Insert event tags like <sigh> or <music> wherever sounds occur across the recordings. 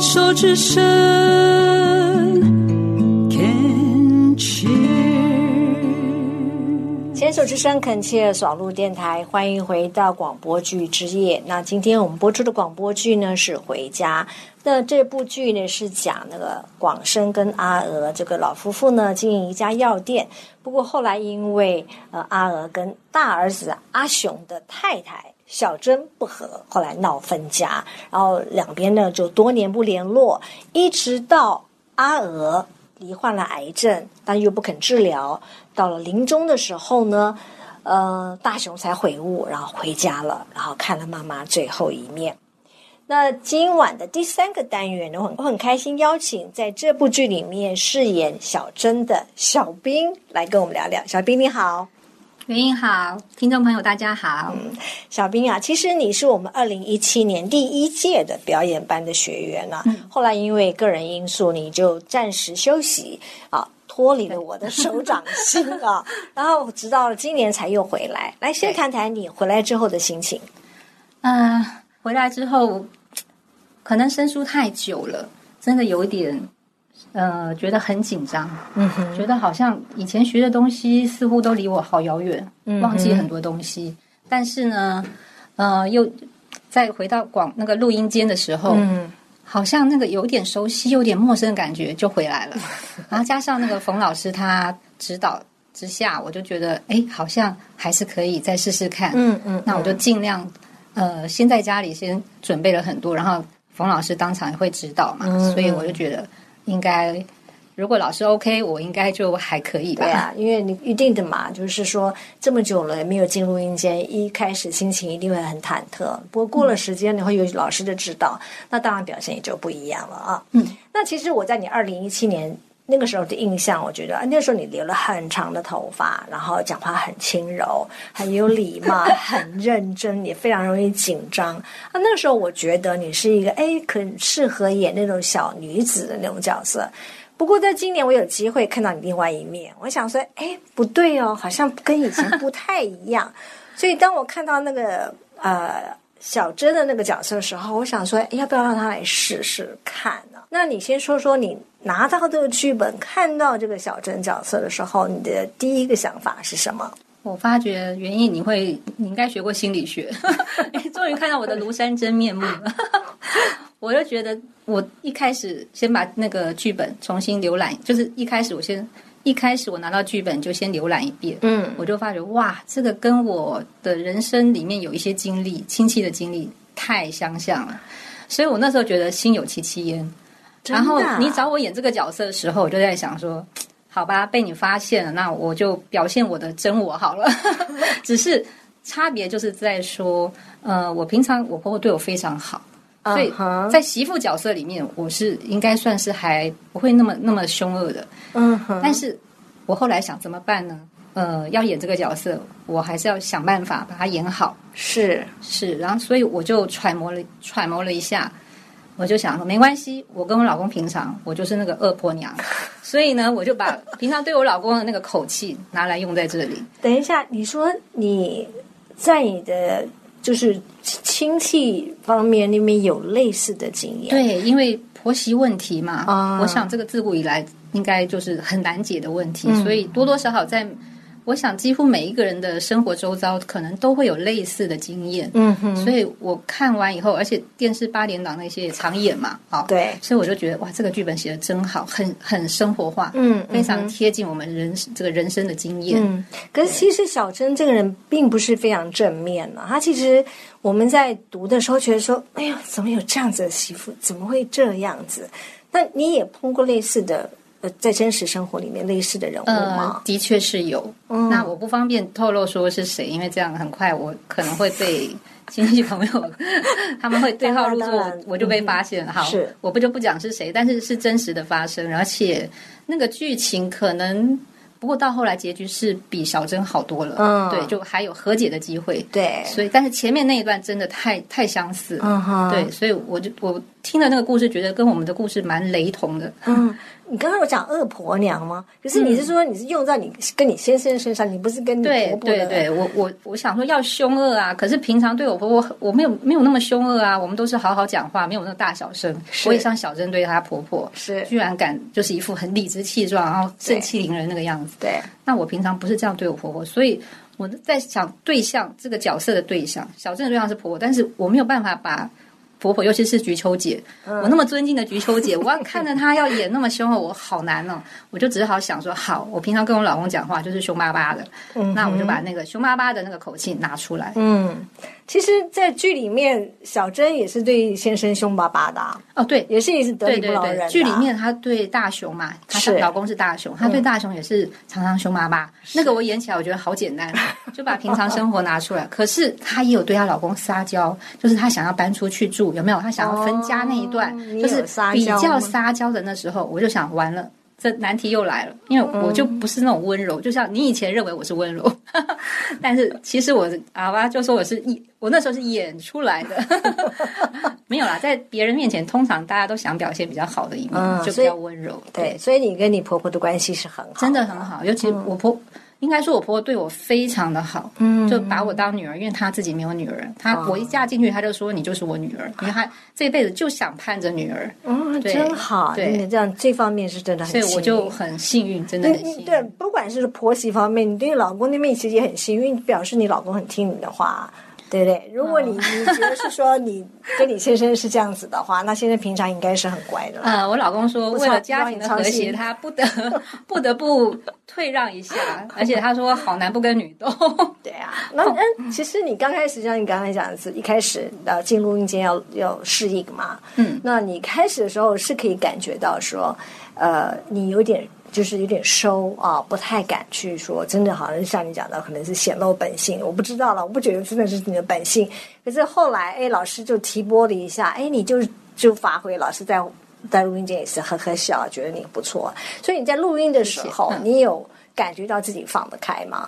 手之声牵手之声恳切爽路电台，欢迎回到广播剧之夜。那今天我们播出的广播剧呢是《回家》。那这部剧呢是讲那个广生跟阿娥这个老夫妇呢经营一家药店，不过后来因为呃阿娥跟大儿子阿雄的太太小珍不和，后来闹分家，然后两边呢就多年不联络，一直到阿娥罹患了癌症，但又不肯治疗，到了临终的时候呢，呃，大雄才悔悟，然后回家了，然后看了妈妈最后一面。那今晚的第三个单元呢，我很我很开心邀请在这部剧里面饰演小珍的小兵来跟我们聊聊。小兵你好，袁英好，听众朋友大家好。嗯小兵啊，其实你是我们二零一七年第一届的表演班的学员啊，后来因为个人因素，你就暂时休息啊，脱离了我的手掌心啊，然后直到今年才又回来。来，先谈谈你回来之后的心情。嗯、回来之后，可能生疏太久了，真的有一点，呃，觉得很紧张，嗯哼，觉得好像以前学的东西似乎都离我好遥远，嗯忘记很多东西。但是呢，呃，又再回到广那个录音间的时候，嗯好像那个有点熟悉、有点陌生的感觉就回来了。然后加上那个冯老师他指导之下，我就觉得，哎，好像还是可以再试试看。嗯嗯，那我就尽量，呃，先在家里先准备了很多，然后冯老师当场也会指导嘛，嗯所以我就觉得应该，如果老师 OK，我应该就还可以吧。对啊，因为你一定的嘛，就是说这么久了没有进录音间，一开始心情一定会很忐忑。不过过了时间，你会有老师的指导，那当然表现也就不一样了啊。嗯，那其实我在你二零一七年那个时候的印象，我觉得啊那时候你留了很长的头发，然后讲话很轻柔，很有礼貌，<laughs> 很认真，也非常容易紧张啊。那个时候我觉得你是一个哎，很适合演那种小女子的那种角色。不过在今年我有机会看到你另外一面，我想说，哎，不对哦，好像跟以前不太一样。所以当我看到那个呃小珍的那个角色的时候，我想说，要不要让他来试试看呢、那你先说说你拿到这个剧本，看到这个小珍角色的时候，你的第一个想法是什么？我发觉原因你会，你应该学过心理学，<laughs> 终于看到我的庐山真面目了。<laughs> 我就觉得，我一开始先把那个剧本重新浏览，就是一开始我先一开始我拿到剧本就先浏览一遍，嗯我就发觉哇，这个跟我的人生里面有一些经历，亲戚的经历太相像了，所以我那时候觉得心有戚戚焉。然后你找我演这个角色的时候，我就在想说，<tsk> 好吧，被你发现了，那我就表现我的真我好了。<laughs> 只是差别就是在说，呃，我平常我婆婆对我非常好，所以在媳妇角色里面，我是应该算是还不会那么那么凶恶的。嗯哼，但是我后来想怎么办呢？呃，要演这个角色，我还是要想办法把它演好。是是，然后所以我就揣摩了揣摩了一下，我就想说没关系，我跟我老公平常我就是那个恶婆娘，<laughs> 所以呢，我就把平常对我老公的那个口气拿来用在这里。等一下，你说你在你的就是亲戚方面那边有类似的经验？对，因为婆媳问题嘛，啊我想这个自古以来应该就是很难解的问题，嗯所以多多少少在。我想，几乎每一个人的生活周遭可能都会有类似的经验，嗯哼，所以我看完以后，而且电视八点档那些也常演嘛，好，对，所以我就觉得哇，这个剧本写的真好，很很生活化，嗯非常贴近我们人这个人生的经验。嗯，可是其实小珍这个人并不是非常正面呢、她其实我们在读的时候觉得说，哎呀，怎么有这样子的媳妇？怎么会这样子？那你也碰过类似的，呃，在真实生活里面类似的人物呃吗，？的确是有。嗯那我不方便透露说是谁，因为这样很快我可能会被 <laughs> 亲戚朋友 <laughs> 他们会对号入座我就被发现了。好，是我不就不讲是谁，但是是真实的发生，而且那个剧情可能。不过到后来结局是比小珍好多了，嗯对，就还有和解的机会，对，所以但是前面那一段真的太太相似了，嗯哼，对，所以我就我听了那个故事，觉得跟我们的故事蛮雷同的。嗯，你刚刚有讲恶婆娘吗？可是你是说你是用在你跟你先生身上，你不是跟你婆婆的？对对，我我我想说要凶恶啊，可是平常对我婆婆我没有没有那么凶恶啊，我们都是好好讲话，没有那个大小声，我也像小珍对她婆婆，是居然敢就是一副很理直气壮，然后盛气凌人那个样子。对，那我平常不是这样对我婆婆，所以我在想对象这个角色的对象，小镇的对象是婆婆，但是我没有办法把婆婆，尤其是菊秋姐，嗯我那么尊敬的菊秋姐，<laughs> 我要看着她要演那么凶恶，我好难哦。我就只好想说，好，我平常跟我老公讲话就是凶巴巴的，那我就把那个凶巴巴的那个口气拿出来。嗯，其实，在剧里面，小珍也是对先生凶巴巴的、啊，哦，对。也是一直得对对理不饶人、的啊对，剧里面她对大雄嘛，她老公是大雄，她对大雄也是常常凶巴巴。那个我演起来我觉得好简单，就把平常生活拿出来。可是她也有对她老公撒娇，就是她想要搬出去住，有没有？他想要分家那一段，哦就是比较撒娇的那时候，我就想完了。这难题又来了，因为我就不是那种温柔，就像你以前认为我是温柔，<laughs> 但是其实我阿爸就说我是演，我那时候是演出来的，<laughs> 没有啦，在别人面前，通常大家都想表现比较好的一面，就比较温柔，对，所以你跟你婆婆的关系是很好，真的很好，尤其我婆。应该说，我婆婆对我非常的好，嗯，就把我当女儿，因为她自己没有女儿，她、我一嫁进去，她就说你就是我女儿，因为她这辈子就想盼着女儿，嗯，真好，对你这样这方面是真的很幸运，所以我就很幸运，真的很幸运。对，不管是婆媳方面，你对你老公那边其实也很幸运，表示你老公很听你的话，对不对？如果你你觉得是说你 <laughs> 跟你先生是这样子的话，那先生平常应该是很乖的啦。呃，我老公说，为了家庭的和谐，他不得不得不退让一下，<laughs> 而且他说好男不跟女斗。<laughs> 对啊，那那其实你刚开始像你刚才讲的是，一开始呃进录音间要要适应嘛，嗯，那你开始的时候是可以感觉到说，呃，你有点就是有点收啊，不太敢去说，真的好像像你讲的，可能是显露本性，我不知道了，我不觉得真的是你的本性。可是后来，哎，老师就提拨了一下，哎，你就就发挥，老师在在录音间也是呵呵笑，觉得你不错，所以你在录音的时候，你有感觉到自己放得开吗？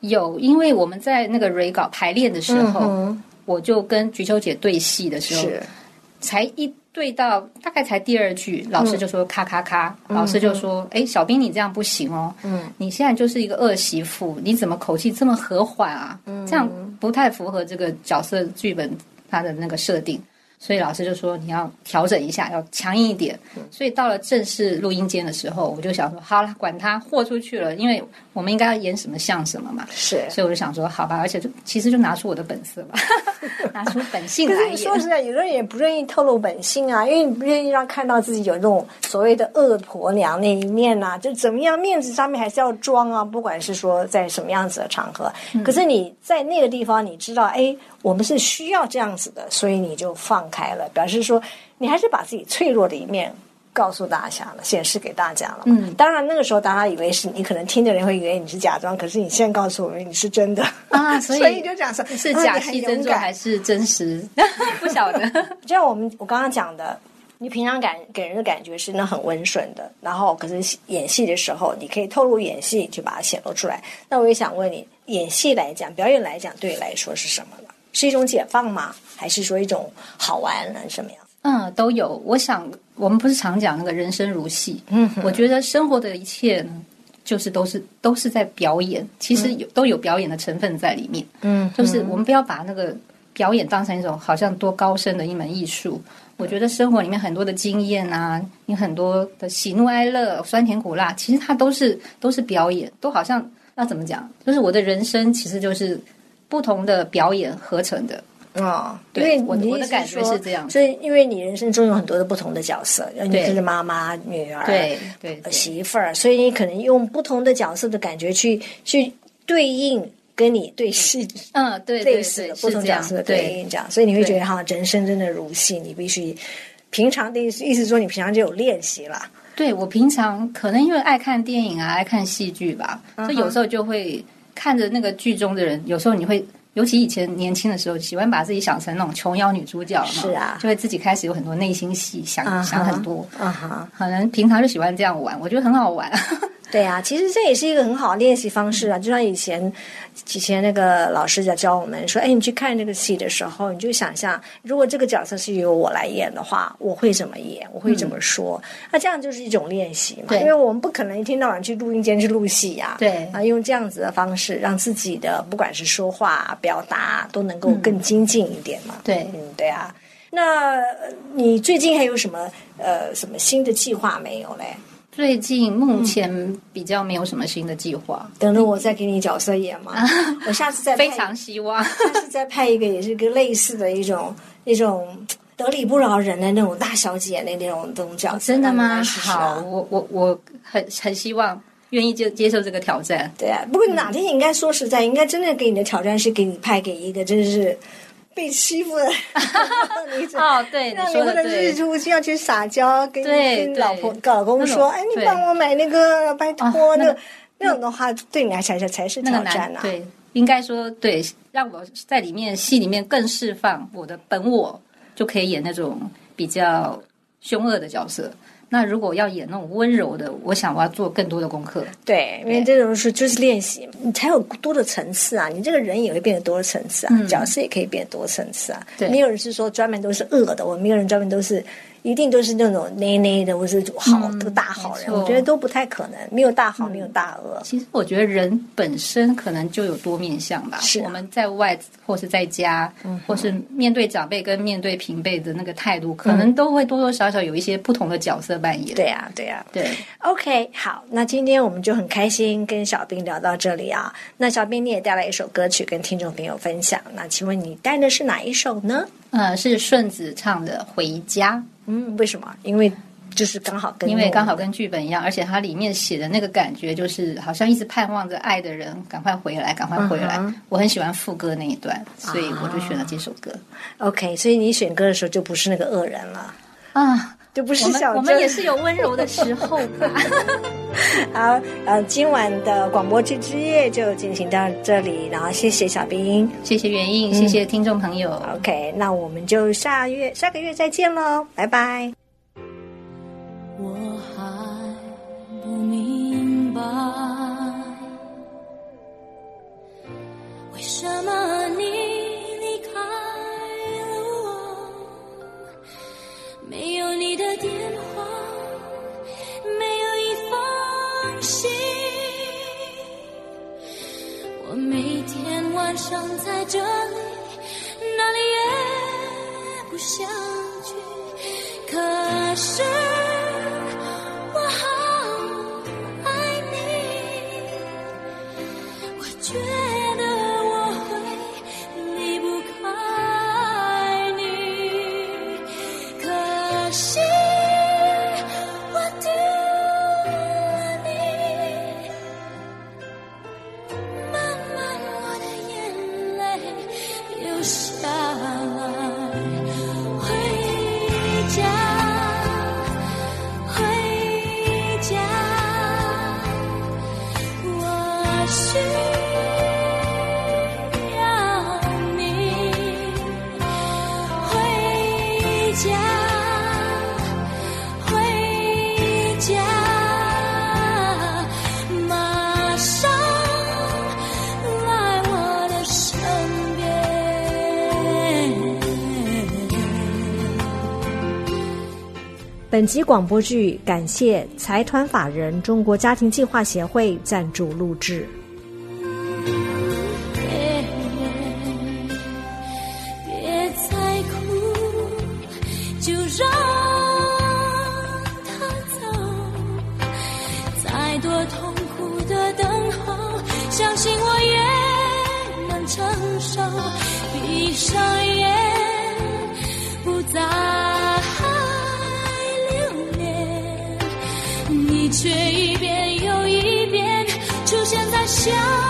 有，因为我们在那个 re 稿排练的时候，嗯我就跟菊秋姐对戏的时候，才一对到大概才第二句，老师就说咔咔咔，嗯老师就说，哎，小兵你这样不行哦，嗯，你现在就是一个恶媳妇，你怎么口气这么和缓啊？嗯这样不太符合这个角色剧本它的那个设定。所以老师就说你要调整一下，要强硬一点。所以到了正式录音间的时候，我就想说，好了，管他豁出去了，因为我们应该要演什么像什么嘛。是。所以我就想说，好吧，而且就其实就拿出我的本色吧，<laughs> 拿出本性可来演。是说实在，有的人也不愿意透露本性啊，因为你不愿意让看到自己有那种所谓的恶婆娘那一面呐、就怎么样面子上面还是要装啊，不管是说在什么样子的场合。嗯可是你在那个地方，你知道，哎，我们是需要这样子的，所以你就放开了，表示说你还是把自己脆弱的一面。告诉大家了，显示给大家了。嗯，当然那个时候大家以为是你，可能听的人会以为你是假装，可是你现在告诉我们你是真的啊 <laughs> 所以所以就讲说是假戏真做还是真实？<laughs> 不晓得。就像我们我刚刚讲的，你平常感给人的感觉是那很温顺的，然后可是演戏的时候，你可以透露演戏，就把它显露出来。那我也想问你，演戏来讲，表演来讲，对你来说是什么呢？是一种解放吗？还是说一种好玩呢？什么样？嗯，都有。我想，我们不是常讲那个人生如戏。嗯，我觉得生活的一切呢，就是都是都是在表演，其实有、都有表演的成分在里面。嗯，就是我们不要把那个表演当成一种好像多高深的一门艺术。我觉得生活里面很多的经验啊，你很多的喜怒哀乐、酸甜苦辣，其实它都是都是表演，都好像要怎么讲？就是我的人生其实就是不同的表演合成的。哦，因对为你我的感觉说是这样所以因为你人生中有很多的不同的角色，你对是妈妈、女儿、对对对媳妇儿，所以你可能用不同的角色的感觉去去对应跟你对戏嗯，对对类似对，的不同角色的对对应，这样，所以你会觉对得哈，人生真的如戏，你必须平常的意思意思说你平常就有练习啦。对我平常可能因为爱看电影啊，爱看戏剧吧，嗯所以有时候就会看着那个剧中的人，有时候你会。尤其以前年轻的时候，喜欢把自己想成那种琼瑶女主角嘛，是啊就会自己开始有很多内心戏，想、想很多。啊哈，可能平常就喜欢这样玩，我觉得很好玩。对啊，其实这也是一个很好的练习方式啊。就像以前以前那个老师在教我们说，哎，你去看这个戏的时候，你就想象，如果这个角色是由我来演的话，我会怎么演，我会怎么说。那这样就是一种练习嘛，对因为我们不可能一天到晚去录音间去录戏呀、对啊，用这样子的方式，让自己的不管是说话、表达都能够更精进一点嘛。对嗯，对啊。那呃你最近还有什么呃什么新的计划没有嘞？最近目前比较没有什么新的计划，等着我再给你角色演嘛。<laughs> 我下次再派非常希望。下次再派一个也是一个类似的一种一种得理不饶人的那种大小姐的那种这种角色。真的吗？好，我我我很很希望愿意接接受这个挑战。对啊，不过哪天应该说实在，应该真的给你的挑战是给你派给一个真是被欺负的女子。哦，对，那你你说的或者日。出就要去撒娇，跟跟老婆老公说：“哎，你帮我买那个，拜托哦那个那种的话，对你来讲才才是挑战啊。”对，应该说对，让我在里面戏里面更释放我的本我，就可以演那种比较凶恶的角色。那如果要演那种温柔的，我想我要做更多的功课。对，因为这种是就是练习，你才有多的层次啊，你这个人也会变得多的层次啊，角色也可以变得多层次啊。对没有人是说专门都是恶的，我们没有人专门都是。一定都是那种内内的，或是好的大好人，我觉得都不太可能。没有大好，没有大恶。其实我觉得人本身可能就有多面相吧。是啊我们在外或是在家，或是面对长辈跟面对平辈的那个态度，可能都会多多少少有一些不同的角色扮演。对呀、对呀、对，OK，好，那今天我们就很开心跟小兵聊到这里啊。那小兵你也带来一首歌曲跟听众朋友分享，那请问你带的是哪一首呢？呃，是顺子唱的《回家》。嗯，为什么？因为就是刚好跟因为刚好跟剧本一样，而且它里面写的那个感觉，就是好像一直盼望着爱的人赶快回来，赶快回来。嗯我很喜欢副歌那一段，所以我就选了这首歌。OK，所以你选歌的时候就不是那个恶人了，啊，就不是我们小我们也是有温柔的时候吧。<laughs> 好，呃，今晚的广播剧之夜就进行到这里，然后谢谢小兵。谢谢袁印，谢谢听众朋友。OK，那我们就下月下个月再见喽，拜拜。相聚。可是我好爱你，我觉得我会离不开你，可惜我丢了你，慢慢我的眼泪流下来。家，本集广播剧感谢财团法人中国家庭计划协会赞助录制。别再哭，就让他走。再多痛苦的等候，相信我也能承受。闭上眼，现